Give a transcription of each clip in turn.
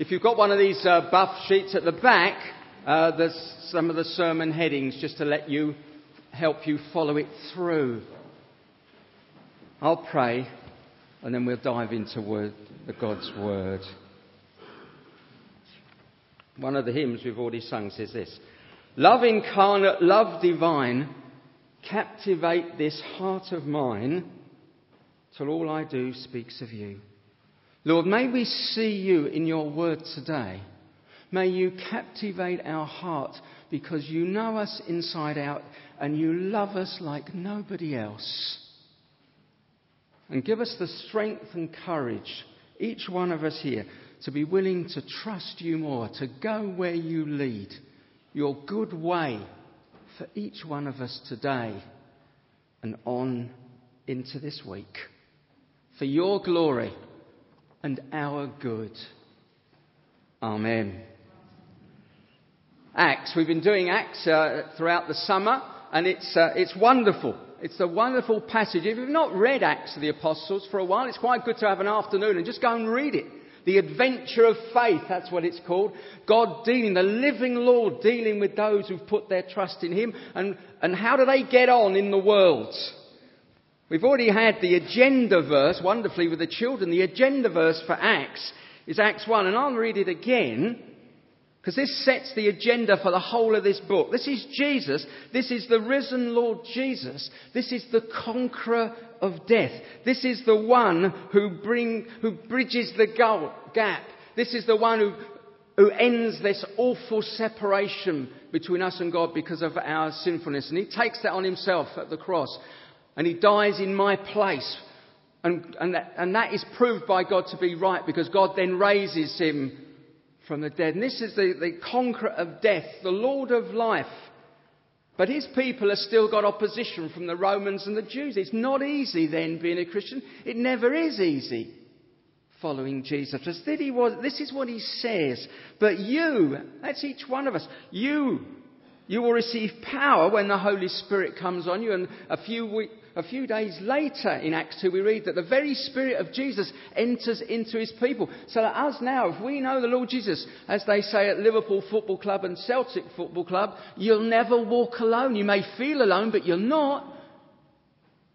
If you've got one of these uh, buff sheets at the back, uh, there's some of the sermon headings just to let you help you follow it through. I'll pray and then we'll dive into word, the God's word. One of the hymns we've already sung says this Love incarnate, love divine, captivate this heart of mine till all I do speaks of you. Lord, may we see you in your word today. May you captivate our heart because you know us inside out and you love us like nobody else. And give us the strength and courage, each one of us here, to be willing to trust you more, to go where you lead, your good way for each one of us today and on into this week. For your glory and our good. Amen. Acts. We've been doing Acts uh, throughout the summer, and it's, uh, it's wonderful. It's a wonderful passage. If you've not read Acts of the Apostles for a while, it's quite good to have an afternoon and just go and read it. The adventure of faith, that's what it's called. God dealing, the living Lord dealing with those who've put their trust in Him. And, and how do they get on in the world? We've already had the agenda verse, wonderfully with the children. The agenda verse for Acts is Acts 1, and I'll read it again. Because this sets the agenda for the whole of this book. This is Jesus. This is the risen Lord Jesus. This is the conqueror of death. This is the one who, bring, who bridges the gap. This is the one who, who ends this awful separation between us and God because of our sinfulness. And he takes that on himself at the cross. And he dies in my place. And, and, that, and that is proved by God to be right because God then raises him from the dead. And this is the, the conqueror of death, the Lord of life. But his people have still got opposition from the Romans and the Jews. It's not easy then being a Christian. It never is easy following Jesus. This is what he says. But you, that's each one of us, you, you will receive power when the Holy Spirit comes on you. And a few weeks a few days later in Acts 2, we read that the very Spirit of Jesus enters into his people. So that us now, if we know the Lord Jesus, as they say at Liverpool Football Club and Celtic Football Club, you'll never walk alone. You may feel alone, but you're not.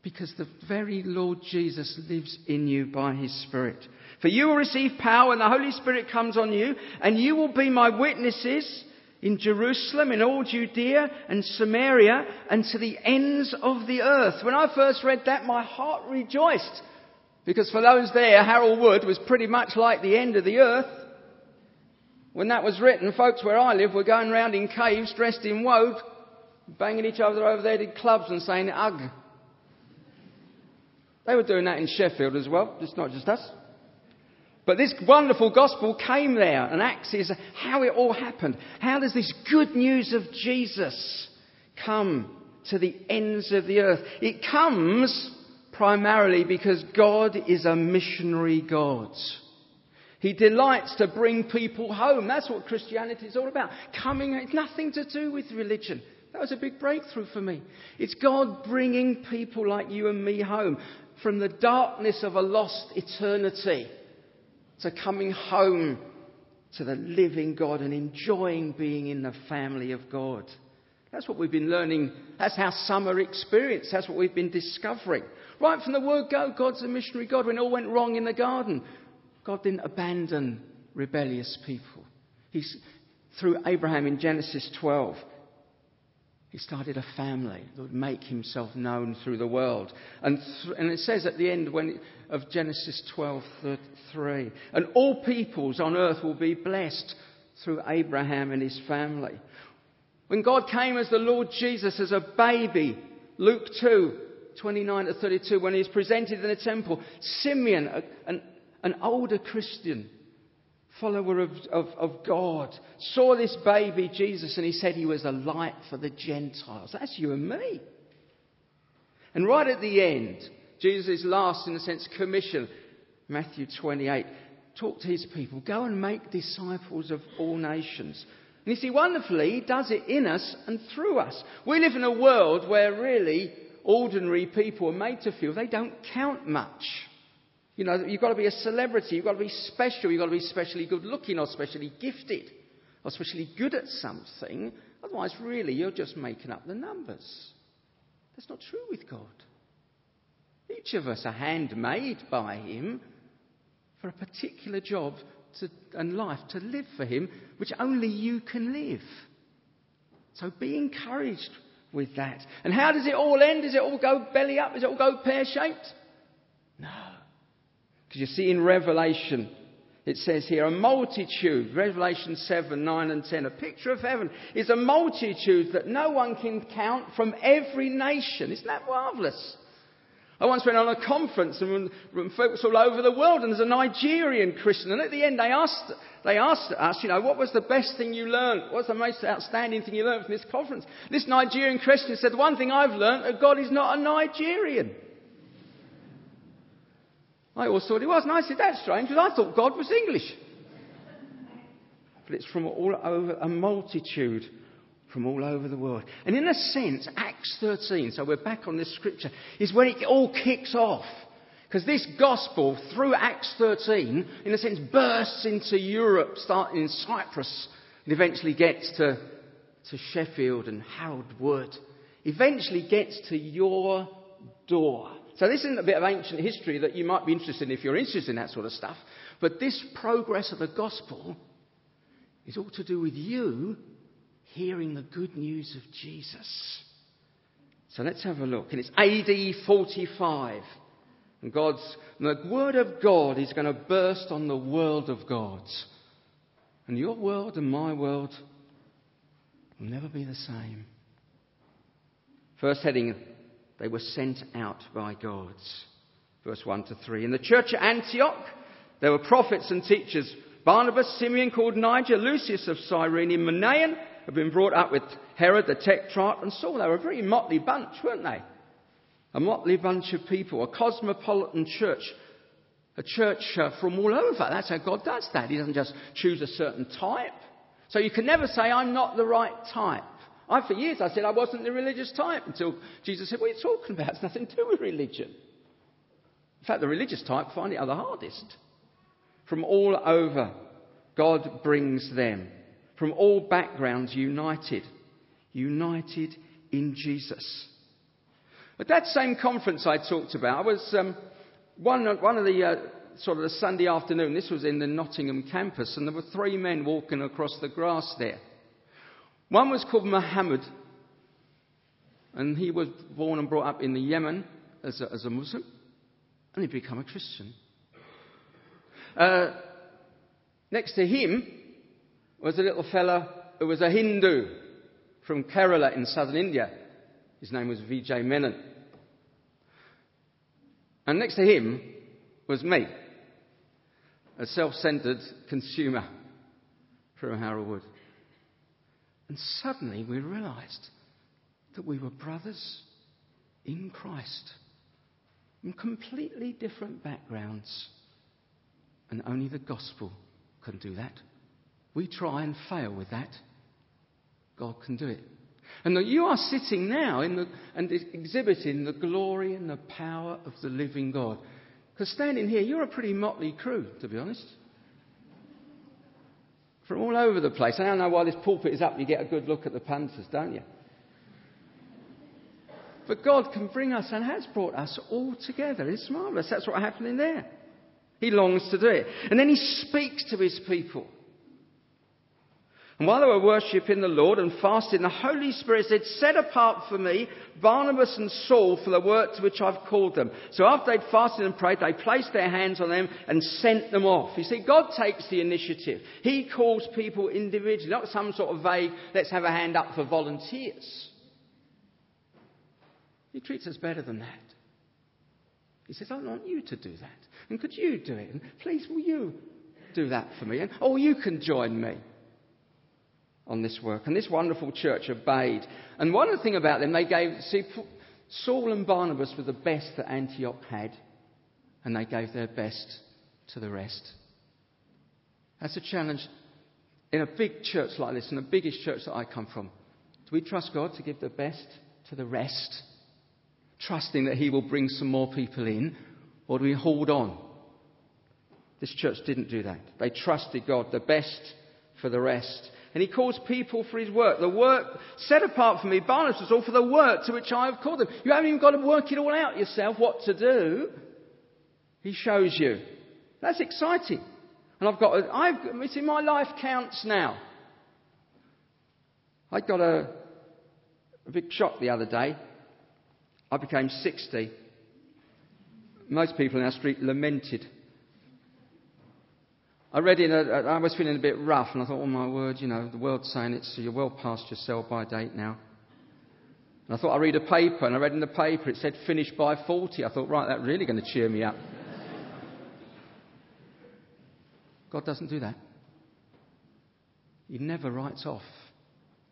Because the very Lord Jesus lives in you by his Spirit. For you will receive power when the Holy Spirit comes on you, and you will be my witnesses in Jerusalem, in all Judea and Samaria, and to the ends of the earth. When I first read that, my heart rejoiced. Because for those there, Harold Wood was pretty much like the end of the earth. When that was written, folks where I live were going around in caves dressed in woad, banging each other over their clubs and saying ugh. They were doing that in Sheffield as well, it's not just us. But this wonderful gospel came there, and Acts is how it all happened. How does this good news of Jesus come to the ends of the earth? It comes primarily because God is a missionary God. He delights to bring people home. That's what Christianity is all about. Coming, it's nothing to do with religion. That was a big breakthrough for me. It's God bringing people like you and me home from the darkness of a lost eternity to coming home to the living God and enjoying being in the family of God. That's what we've been learning. That's our summer experience. That's what we've been discovering. Right from the word go, God's a missionary God. When all went wrong in the garden, God didn't abandon rebellious people. He's, through Abraham in Genesis 12, he started a family that would make himself known through the world. And, th- and it says at the end when, of Genesis 12:3, and all peoples on earth will be blessed through Abraham and his family. When God came as the Lord Jesus as a baby, Luke 2, 29 to 32, when he was presented in the temple, Simeon, an, an older Christian, follower of, of, of, God, saw this baby Jesus and he said he was a light for the Gentiles. That's you and me. And right at the end, Jesus' last, in a sense, commission, Matthew 28, talk to his people, go and make disciples of all nations. And you see, wonderfully, he does it in us and through us. We live in a world where really ordinary people are made to feel they don't count much. You know, you've got to be a celebrity, you've got to be special, you've got to be specially good looking or specially gifted or specially good at something. Otherwise, really, you're just making up the numbers. That's not true with God. Each of us are handmade by Him for a particular job to, and life to live for Him, which only you can live. So be encouraged with that. And how does it all end? Does it all go belly up? Does it all go pear shaped? No. Because you see in Revelation, it says here, a multitude, Revelation 7, 9 and 10, a picture of heaven is a multitude that no one can count from every nation. Isn't that marvellous? I once went on a conference and folks all over the world and there's a Nigerian Christian and at the end they asked, they asked us, you know, what was the best thing you learned? What's the most outstanding thing you learned from this conference? This Nigerian Christian said, the one thing I've learned that God is not a Nigerian. I always thought he was. And I said, that's strange, because I thought God was English. But it's from all over, a multitude from all over the world. And in a sense, Acts 13, so we're back on this scripture, is when it all kicks off. Because this gospel, through Acts 13, in a sense, bursts into Europe, starting in Cyprus, and eventually gets to, to Sheffield and Harold Wood. Eventually gets to your door. So this isn't a bit of ancient history that you might be interested in if you're interested in that sort of stuff. But this progress of the gospel is all to do with you hearing the good news of Jesus. So let's have a look. And it's AD 45. And God's, the word of God is going to burst on the world of gods. And your world and my world will never be the same. First heading they were sent out by God. Verse 1 to 3. In the church at Antioch, there were prophets and teachers. Barnabas, Simeon called Niger, Lucius of Cyrene, Manaen had been brought up with Herod the Tetrarch and Saul. They were a very motley bunch, weren't they? A motley bunch of people, a cosmopolitan church, a church uh, from all over. That's how God does that. He doesn't just choose a certain type. So you can never say, I'm not the right type. I, for years, I said I wasn't the religious type until Jesus said, What are you talking about? It's nothing to do with religion. In fact, the religious type find it the hardest. From all over, God brings them. From all backgrounds, united. United in Jesus. At that same conference I talked about, I was um, one, one of the uh, sort of the Sunday afternoon. This was in the Nottingham campus, and there were three men walking across the grass there. One was called Muhammad, and he was born and brought up in the Yemen as a, as a Muslim, and he became a Christian. Uh, next to him was a little fella who was a Hindu from Kerala in southern India. His name was Vijay Menon. And next to him was me, a self centered consumer from Wood. And suddenly we realized that we were brothers in Christ from completely different backgrounds. And only the gospel can do that. We try and fail with that. God can do it. And that you are sitting now in the, and exhibiting the glory and the power of the living God. Because standing here, you're a pretty motley crew, to be honest from all over the place. I don't know why this pulpit is up, you get a good look at the Panthers, don't you? But God can bring us and has brought us all together. It's marvellous. That's what happened in there. He longs to do it. And then he speaks to his people. And while they were worshipping the Lord and fasting, the Holy Spirit said, Set apart for me Barnabas and Saul for the work to which I've called them. So after they'd fasted and prayed, they placed their hands on them and sent them off. You see, God takes the initiative. He calls people individually, not some sort of vague, let's have a hand up for volunteers. He treats us better than that. He says, I want you to do that. And could you do it? And please, will you do that for me? And, oh, you can join me on this work. And this wonderful church obeyed. And one of the thing about them, they gave, see, Saul and Barnabas were the best that Antioch had, and they gave their best to the rest. That's a challenge in a big church like this, in the biggest church that I come from. Do we trust God to give the best to the rest, trusting that He will bring some more people in, or do we hold on This church didn't do that. They trusted God, the best for the rest. And he calls people for his work. The work set apart for me, Barnabas was all for the work to which I have called them. You haven't even got to work it all out yourself what to do. He shows you. That's exciting. And I've got, I've, see, my life counts now. I got a, a big shock the other day. I became 60. Most people in our street lamented. I read in a, I was feeling a bit rough and I thought, oh my word, you know, the world's saying it's, you're well past your sell by date now. And I thought I'd read a paper and I read in the paper it said finish by 40. I thought, right, that's really going to cheer me up. God doesn't do that. He never writes off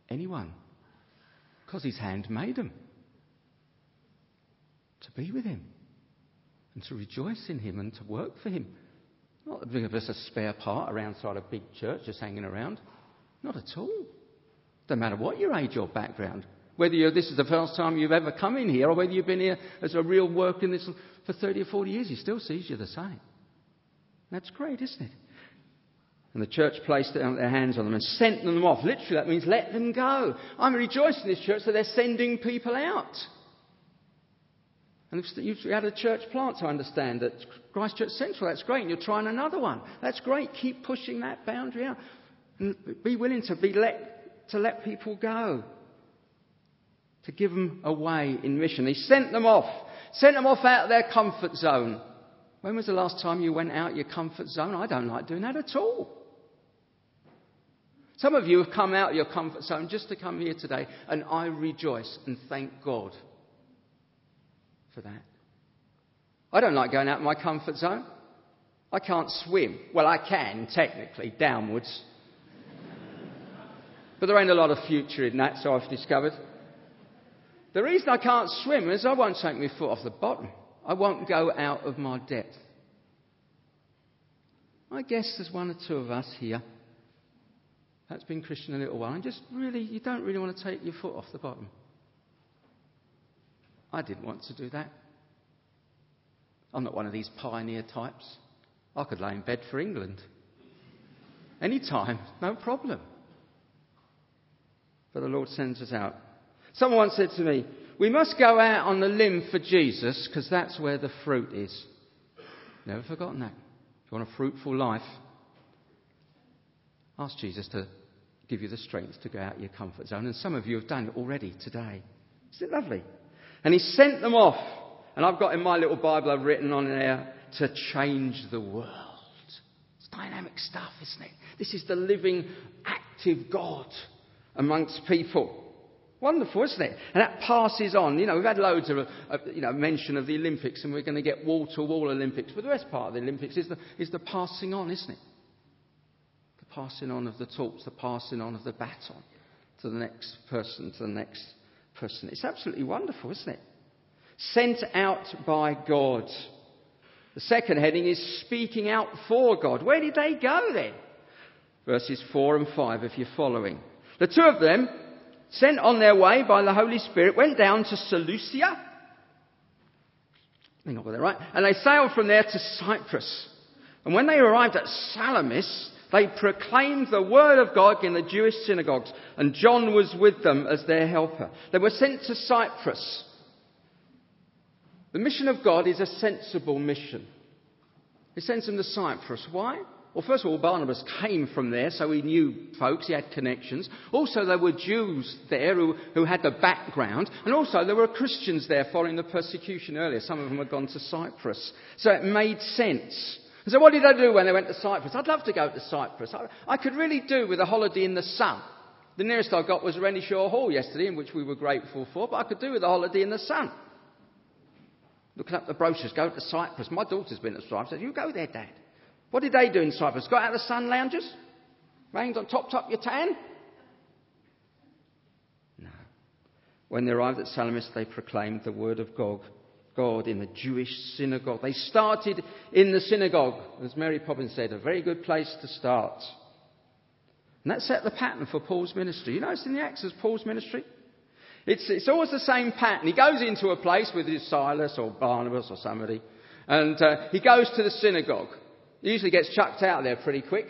anyone because his hand made them to be with him and to rejoice in him and to work for him. Not that give us a spare part around side a big church just hanging around. Not at all. Doesn't matter what your age or background. Whether you this is the first time you've ever come in here or whether you've been here as a real worker in this for 30 or 40 years, he still sees you the same. That's great, isn't it? And the church placed their hands on them and sent them off. Literally, that means let them go. I'm rejoicing in this church that they're sending people out. And you've had a church plant, I understand, at Christchurch Central. That's great. And you're trying another one. That's great. Keep pushing that boundary out. And be willing to, be let, to let people go. To give them away in mission. He sent them off. Sent them off out of their comfort zone. When was the last time you went out your comfort zone? I don't like doing that at all. Some of you have come out of your comfort zone just to come here today, and I rejoice and thank God for that. I don't like going out of my comfort zone. I can't swim. Well, I can, technically, downwards. but there ain't a lot of future in that, so I've discovered. The reason I can't swim is I won't take my foot off the bottom. I won't go out of my depth. I guess there's one or two of us here that's been Christian a little while and just really, you don't really want to take your foot off the bottom. I didn't want to do that. I'm not one of these pioneer types. I could lay in bed for England. Any time, no problem. But the Lord sends us out. Someone once said to me, We must go out on the limb for Jesus because that's where the fruit is. Never forgotten that. If you want a fruitful life, ask Jesus to give you the strength to go out your comfort zone. And some of you have done it already today. Isn't it lovely? And he sent them off. And I've got in my little Bible I've written on there to change the world. It's dynamic stuff, isn't it? This is the living, active God amongst people. Wonderful, isn't it? And that passes on. You know, we've had loads of, uh, you know, mention of the Olympics, and we're going to get wall-to-wall Olympics. But the best part of the Olympics is the, is the passing on, isn't it? The passing on of the torch, the passing on of the baton to the next person, to the next person. It's absolutely wonderful, isn't it? Sent out by God. The second heading is speaking out for God. Where did they go then? Verses 4 and 5, if you're following. The two of them, sent on their way by the Holy Spirit, went down to Seleucia. I think I got that right. And they sailed from there to Cyprus. And when they arrived at Salamis, they proclaimed the word of God in the Jewish synagogues, and John was with them as their helper. They were sent to Cyprus. The mission of God is a sensible mission. He sends them to Cyprus. Why? Well, first of all, Barnabas came from there, so he knew folks, he had connections. Also, there were Jews there who, who had the background, and also there were Christians there following the persecution earlier. Some of them had gone to Cyprus. So it made sense. So what did they do when they went to Cyprus? I'd love to go to Cyprus. I, I could really do with a holiday in the sun. The nearest I got was Renishaw Hall yesterday, in which we were grateful for, but I could do with a holiday in the sun. Looking up the brochures, go to Cyprus. My daughter's been to Cyprus. I said, you go there, Dad. What did they do in Cyprus? Got out of the sun lounges? Rained on, top, up your tan? No. When they arrived at Salamis, they proclaimed the word of God God in the Jewish synagogue. They started in the synagogue, as Mary Poppins said, a very good place to start. And that set the pattern for Paul's ministry. You notice in the Acts as Paul's ministry? It's, it's always the same pattern. He goes into a place with his Silas or Barnabas or somebody, and uh, he goes to the synagogue. He usually gets chucked out there pretty quick,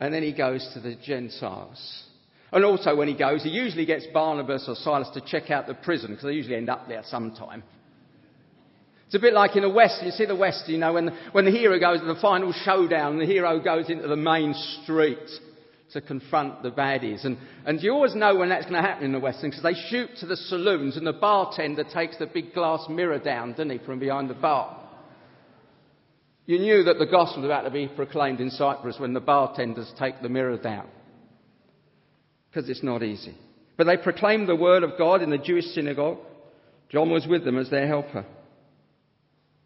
and then he goes to the Gentiles. And also, when he goes, he usually gets Barnabas or Silas to check out the prison, because they usually end up there sometime. It's a bit like in the West. You see the West, you know, when the, when the hero goes to the final showdown, the hero goes into the main street to confront the baddies. And, and you always know when that's going to happen in the Western because they shoot to the saloons and the bartender takes the big glass mirror down, doesn't he, from behind the bar. You knew that the gospel was about to be proclaimed in Cyprus when the bartenders take the mirror down. Because it's not easy. But they proclaimed the word of God in the Jewish synagogue. John was with them as their helper.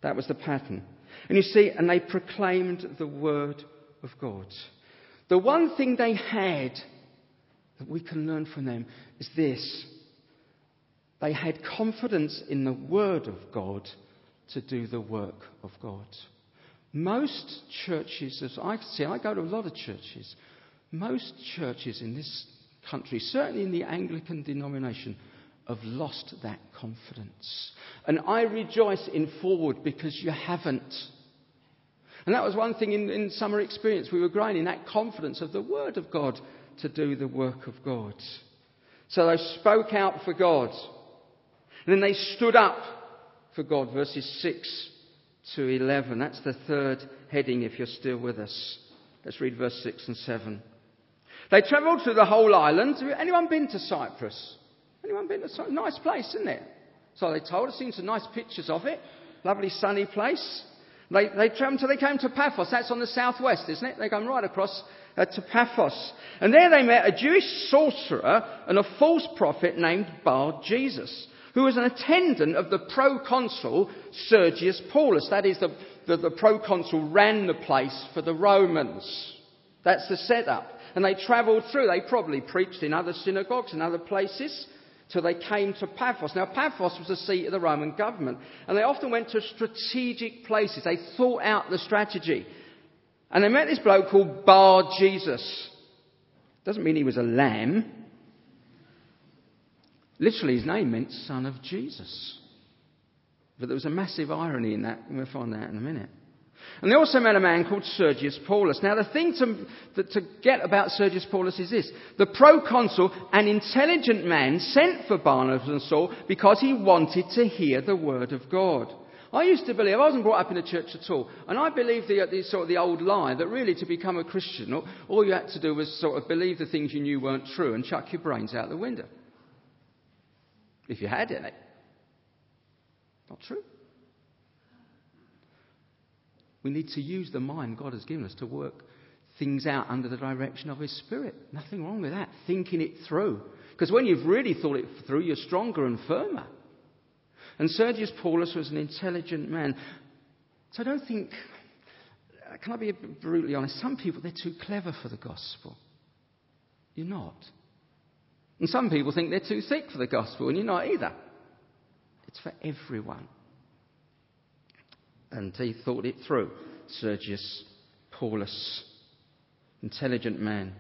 That was the pattern. And you see, and they proclaimed the word of God. The one thing they had that we can learn from them is this. They had confidence in the word of God to do the work of God. Most churches, as I see, I go to a lot of churches, most churches in this country, certainly in the Anglican denomination, have lost that confidence. And I rejoice in Fulwood because you haven't. And that was one thing in, in summer experience. We were growing in that confidence of the Word of God to do the work of God. So they spoke out for God. And then they stood up for God, verses 6 to 11. That's the third heading if you're still with us. Let's read verse 6 and 7. They travelled through the whole island. Anyone been to Cyprus? Anyone been to Cyprus? Nice place, isn't it? So they told us, seen some nice pictures of it. Lovely sunny place. They, they travelled until they came to Paphos. That's on the southwest, isn't it? They come right across uh, to Paphos. And there they met a Jewish sorcerer and a false prophet named Bar Jesus, who was an attendant of the proconsul Sergius Paulus. That is, the, the, the proconsul ran the place for the Romans. That's the setup. And they travelled through. They probably preached in other synagogues and other places till they came to Paphos. Now, Paphos was the seat of the Roman government, and they often went to strategic places. They thought out the strategy. And they met this bloke called Bar Jesus. Doesn't mean he was a lamb. Literally, his name meant son of Jesus. But there was a massive irony in that, and we'll find that in a minute. And they also met a man called Sergius Paulus. Now, the thing to, to get about Sergius Paulus is this. The proconsul, an intelligent man, sent for Barnabas and Saul because he wanted to hear the word of God. I used to believe, I wasn't brought up in a church at all, and I believed the, the, sort of the old lie that really to become a Christian, all, all you had to do was sort of believe the things you knew weren't true and chuck your brains out the window. If you had any. Not true. We need to use the mind God has given us to work things out under the direction of His Spirit. Nothing wrong with that. Thinking it through. Because when you've really thought it through, you're stronger and firmer. And Sergius Paulus was an intelligent man. So I don't think, can I be brutally honest? Some people, they're too clever for the gospel. You're not. And some people think they're too thick for the gospel, and you're not either. It's for everyone and he thought it through. Sergius Paulus, intelligent man.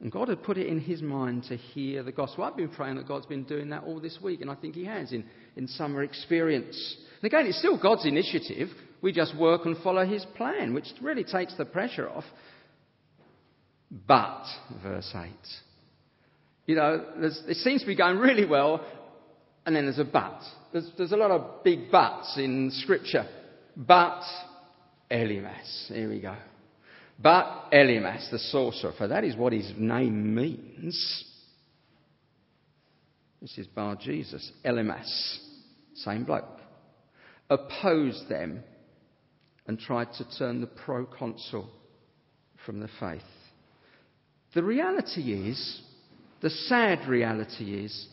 And God had put it in his mind to hear the gospel. I've been praying that God's been doing that all this week, and I think he has in, in summer experience. And again, it's still God's initiative. We just work and follow his plan, which really takes the pressure off. But, verse 8, you know, it seems to be going really well, and then there's a but. There's, there's a lot of big buts in Scripture. But Elymas. Here we go. But Elymas, the sorcerer, for that is what his name means. This is Bar Jesus. Elymas, same bloke, opposed them and tried to turn the proconsul from the faith. The reality is, the sad reality is,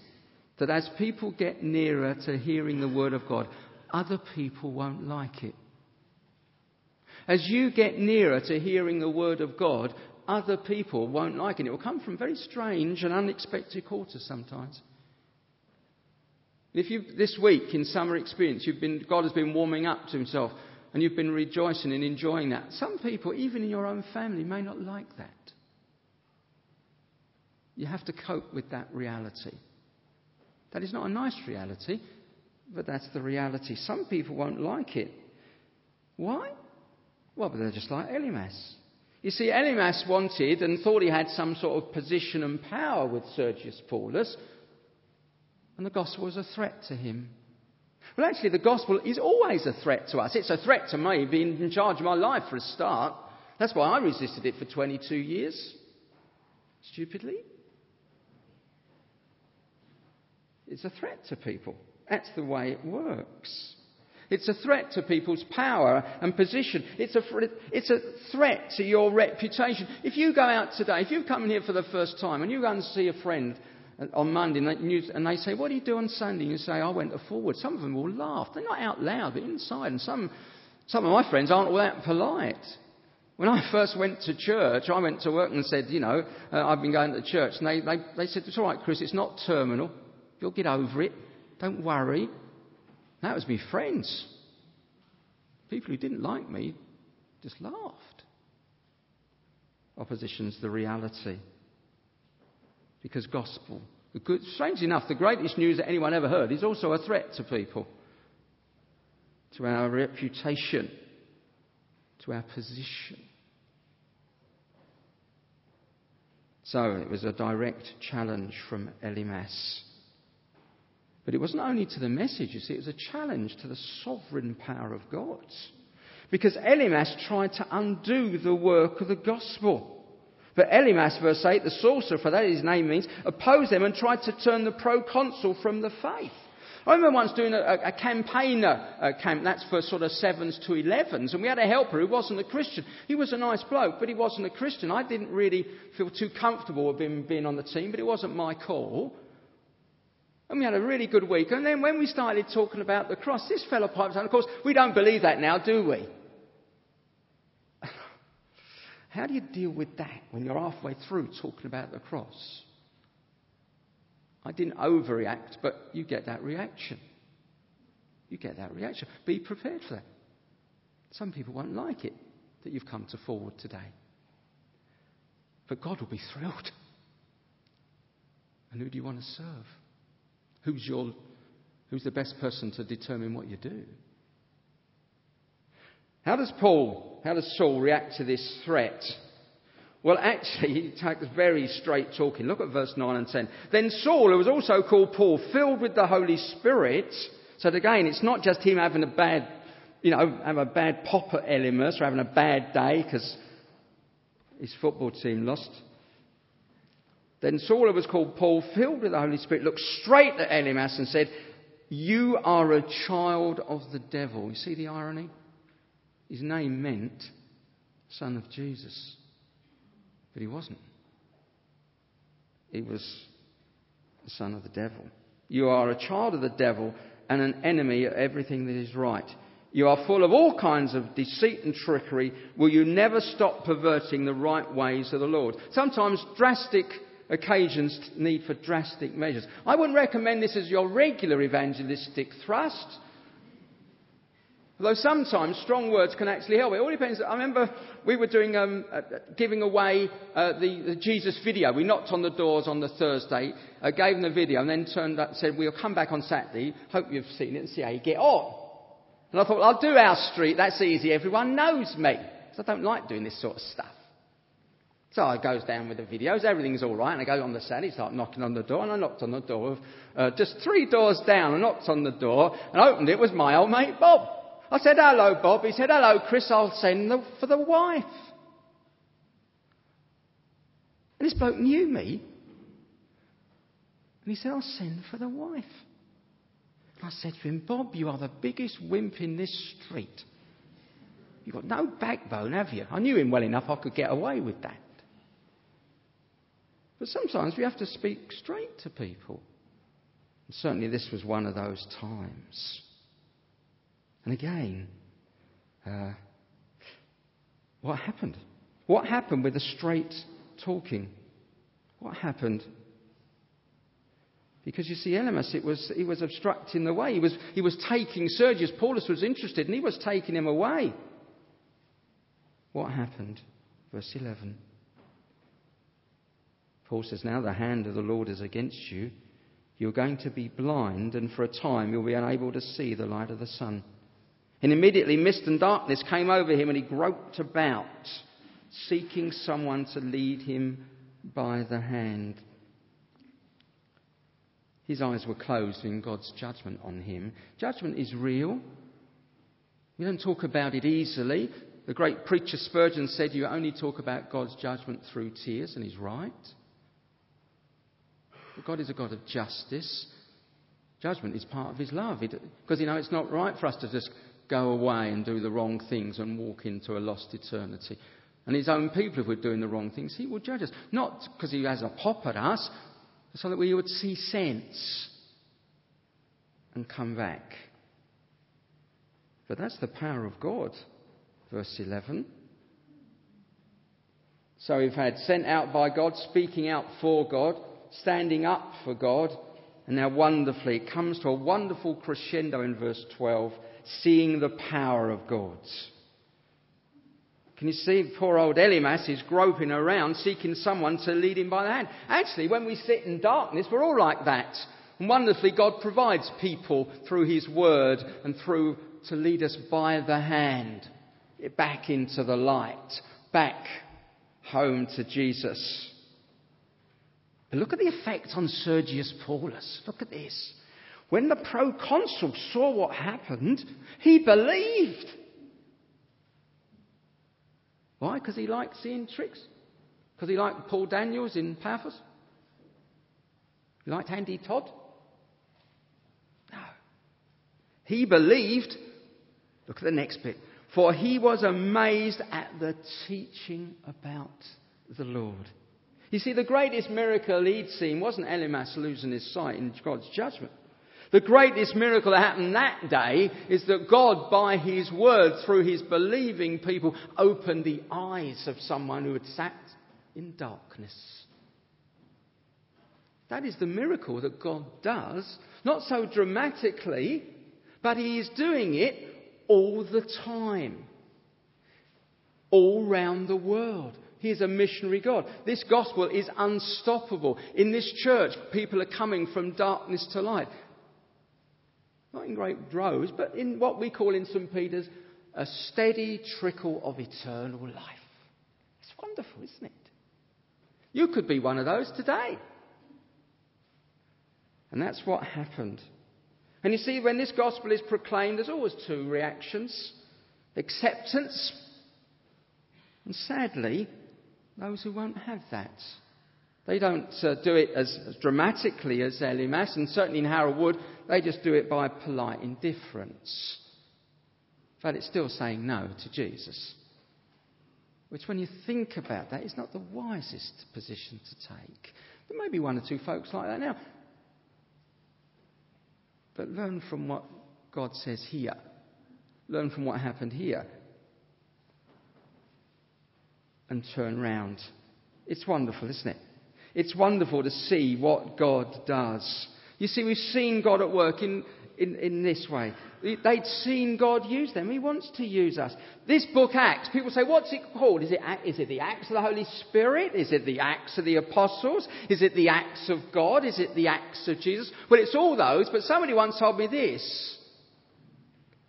that as people get nearer to hearing the Word of God, other people won't like it. As you get nearer to hearing the Word of God, other people won't like it. It will come from very strange and unexpected quarters sometimes. If you this week in summer experience, you've been, God has been warming up to Himself, and you've been rejoicing and enjoying that. Some people, even in your own family, may not like that. You have to cope with that reality. That is not a nice reality, but that's the reality. Some people won't like it. Why? Well, but they're just like Elymas. You see, Elymas wanted and thought he had some sort of position and power with Sergius Paulus, and the gospel was a threat to him. Well, actually, the gospel is always a threat to us. It's a threat to me being in charge of my life for a start. That's why I resisted it for 22 years. Stupidly. It's a threat to people. That's the way it works. It's a threat to people's power and position. It's a, it's a threat to your reputation. If you go out today, if you come in here for the first time and you go and see a friend on Monday and they say, What do you do on Sunday? And you say, I went to Fulwood. Some of them will laugh. They're not out loud, but inside. And some, some of my friends aren't all that polite. When I first went to church, I went to work and said, You know, uh, I've been going to church. And they, they, they said, It's all right, Chris, it's not terminal. You'll get over it. Don't worry. That was me friends. People who didn't like me just laughed. Opposition's the reality. Because gospel, the good, strangely enough, the greatest news that anyone ever heard is also a threat to people, to our reputation, to our position. So it was a direct challenge from Elymas. But it wasn't only to the message, you see, it was a challenge to the sovereign power of God. Because Elymas tried to undo the work of the gospel. But Elymas, verse 8, the sorcerer, for that his name means, opposed them and tried to turn the proconsul from the faith. I remember once doing a, a campaigner uh, camp, that's for sort of sevens to elevens, and we had a helper who wasn't a Christian. He was a nice bloke, but he wasn't a Christian. I didn't really feel too comfortable with him being on the team, but it wasn't my call. And we had a really good week. And then when we started talking about the cross, this fellow pipes and Of course, we don't believe that now, do we? How do you deal with that when you're halfway through talking about the cross? I didn't overreact, but you get that reaction. You get that reaction. Be prepared for that. Some people won't like it that you've come to Fulwood today. But God will be thrilled. And who do you want to serve? Who's, your, who's the best person to determine what you do? How does Paul, how does Saul react to this threat? Well, actually, he takes very straight talking. Look at verse 9 and 10. Then Saul, who was also called Paul, filled with the Holy Spirit. So again, it's not just him having a bad, you know, having a bad pop at Elymas or having a bad day because his football team lost. Then Saul, who was called Paul, filled with the Holy Spirit, looked straight at Elymas and said, You are a child of the devil. You see the irony? His name meant son of Jesus. But he wasn't. He was the son of the devil. You are a child of the devil and an enemy of everything that is right. You are full of all kinds of deceit and trickery. Will you never stop perverting the right ways of the Lord? Sometimes drastic occasions need for drastic measures. I wouldn't recommend this as your regular evangelistic thrust. Although sometimes strong words can actually help. It all depends. I remember we were doing um, uh, giving away uh, the, the, Jesus video. We knocked on the doors on the Thursday, uh, gave them the video, and then turned up, and said, "We'll come back on Saturday. Hope you've seen it and see how you get on." And I thought, "I'll do our street. That's easy. Everyone knows me." I don't like doing this sort of stuff. So I goes down with the videos, everything's all right, and I go on the Saturday, start knocking on the door, and I knocked on the door, uh, just three doors down, I knocked on the door, and opened it, it was my old mate Bob. I said, hello Bob, he said, hello Chris, I'll send the, for the wife. And this bloke knew me, and he said, I'll send for the wife. And I said to him, Bob, you are the biggest wimp in this street. You've got no backbone, have you? I knew him well enough I could get away with that. But sometimes we have to speak straight to people. And certainly this was one of those times. And again, uh, what happened? What happened with the straight talking? What happened? Because you see, Elymas, it was, he was obstructing the way. He was, he was taking Sergius. Paulus was interested and he was taking him away. What happened? Verse 11. Paul says, Now the hand of the Lord is against you. You're going to be blind, and for a time you'll be unable to see the light of the sun. And immediately mist and darkness came over him, and he groped about, seeking someone to lead him by the hand. His eyes were closed in God's judgment on him. Judgment is real. We don't talk about it easily. The great preacher Spurgeon said you only talk about God's judgment through tears, and he's right. God is a God of justice. Judgment is part of his love. Because, you know, it's not right for us to just go away and do the wrong things and walk into a lost eternity. And his own people, if we're doing the wrong things, he will judge us. Not because he has a pop at us, but so that we would see sense and come back. But that's the power of God. Verse 11. So we've had sent out by God, speaking out for God, standing up for God, and now wonderfully, it comes to a wonderful crescendo in verse 12, seeing the power of God. Can you see poor old Elymas is groping around seeking someone to lead him by the hand? Actually, when we sit in darkness, we're all like that. And wonderfully, God provides people through His Word and through to lead us by the hand back into the light, back home to Jesus. But look at the effect on Sergius Paulus. Look at this. When the proconsul saw what happened, he believed. Why? Because he liked seeing tricks? Because he liked Paul Daniels in Paphos? He liked Andy Todd? No. He believed. Look at the next bit. For he was amazed at the teaching about the Lord. You see, the greatest miracle he'd seen wasn't Elymas losing his sight in God's judgment. The greatest miracle that happened that day is that God, by His word, through His believing people, opened the eyes of someone who had sat in darkness. That is the miracle that God does, not so dramatically, but He is doing it all the time, all round the world. He is a missionary God. This gospel is unstoppable. In this church, people are coming from darkness to light. Not in great droves, but in what we call in St. Peter's a steady trickle of eternal life. It's wonderful, isn't it? You could be one of those today. And that's what happened. And you see, when this gospel is proclaimed, there's always two reactions acceptance, and sadly, those who won't have that. They don't uh, do it as, as, dramatically as Elymas, and certainly in Harold Wood, they just do it by polite indifference. But it's still saying no to Jesus. Which, when you think about that, is not the wisest position to take. There may be one or two folks like that now. But learn from what God says here. Learn from what happened here. And turn round. It's wonderful, isn't it? It's wonderful to see what God does. You see, we've seen God at work in, in, in this way. They'd seen God use them. He wants to use us. This book, Acts, people say, what's it called? Is it, is it the Acts of the Holy Spirit? Is it the Acts of the Apostles? Is it the Acts of God? Is it the Acts of Jesus? Well, it's all those, but somebody once told me this.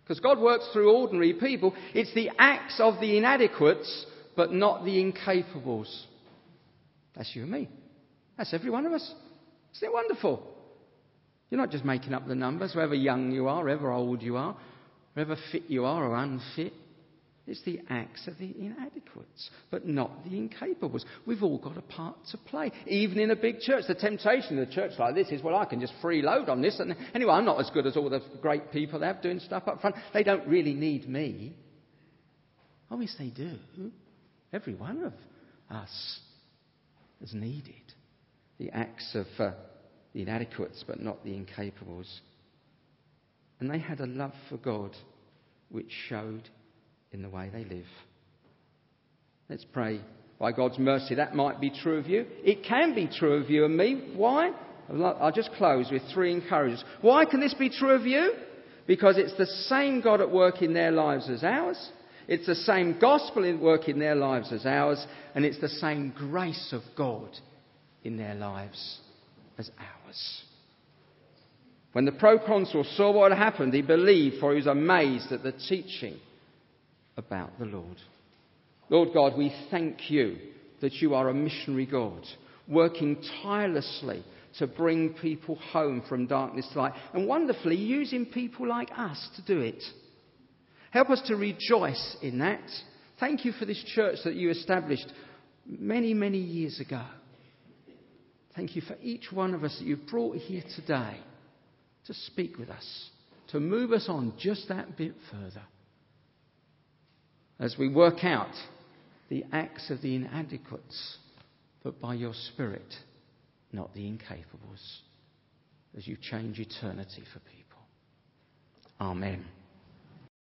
Because God works through ordinary people. It's the acts of the inadequates, but not the incapables. That's you and me. That's every one of us. Isn't it wonderful? You're not just making up the numbers, whoever young you are, whoever old you are, whoever fit you are or unfit. It's the acts of the inadequates, but not the incapables. We've all got a part to play, even in a big church. The temptation of a church like this is, well, I can just freeload on this. And anyway, I'm not as good as all the great people they have doing stuff up front. They don't really need me. Oh, yes, they do. Every one of us is needed. The acts of uh, the inadequates, but not the incapables. And they had a love for God which showed in the way they live. Let's pray by God's mercy that might be true of you. It can be true of you and me. Why? I'll just close with three encouragements. Why can this be true of you? Because it's the same God at work in their lives as ours. It's the same gospel at work in their lives as ours. And it's the same grace of God in their lives as ours. When the proconsul saw what had happened, he believed, for he was amazed at the teaching about the Lord. Lord God, we thank you that you are a missionary God, working tirelessly to bring people home from darkness to light, and wonderfully using people like us to do it. Help us to rejoice in that. Thank you for this church that you established many, many years ago. Thank you for each one of us that you've brought here today to speak with us, to move us on just that bit further as we work out the acts of the inadequates, but by your Spirit, not the incapables, as you change eternity for people. Amen.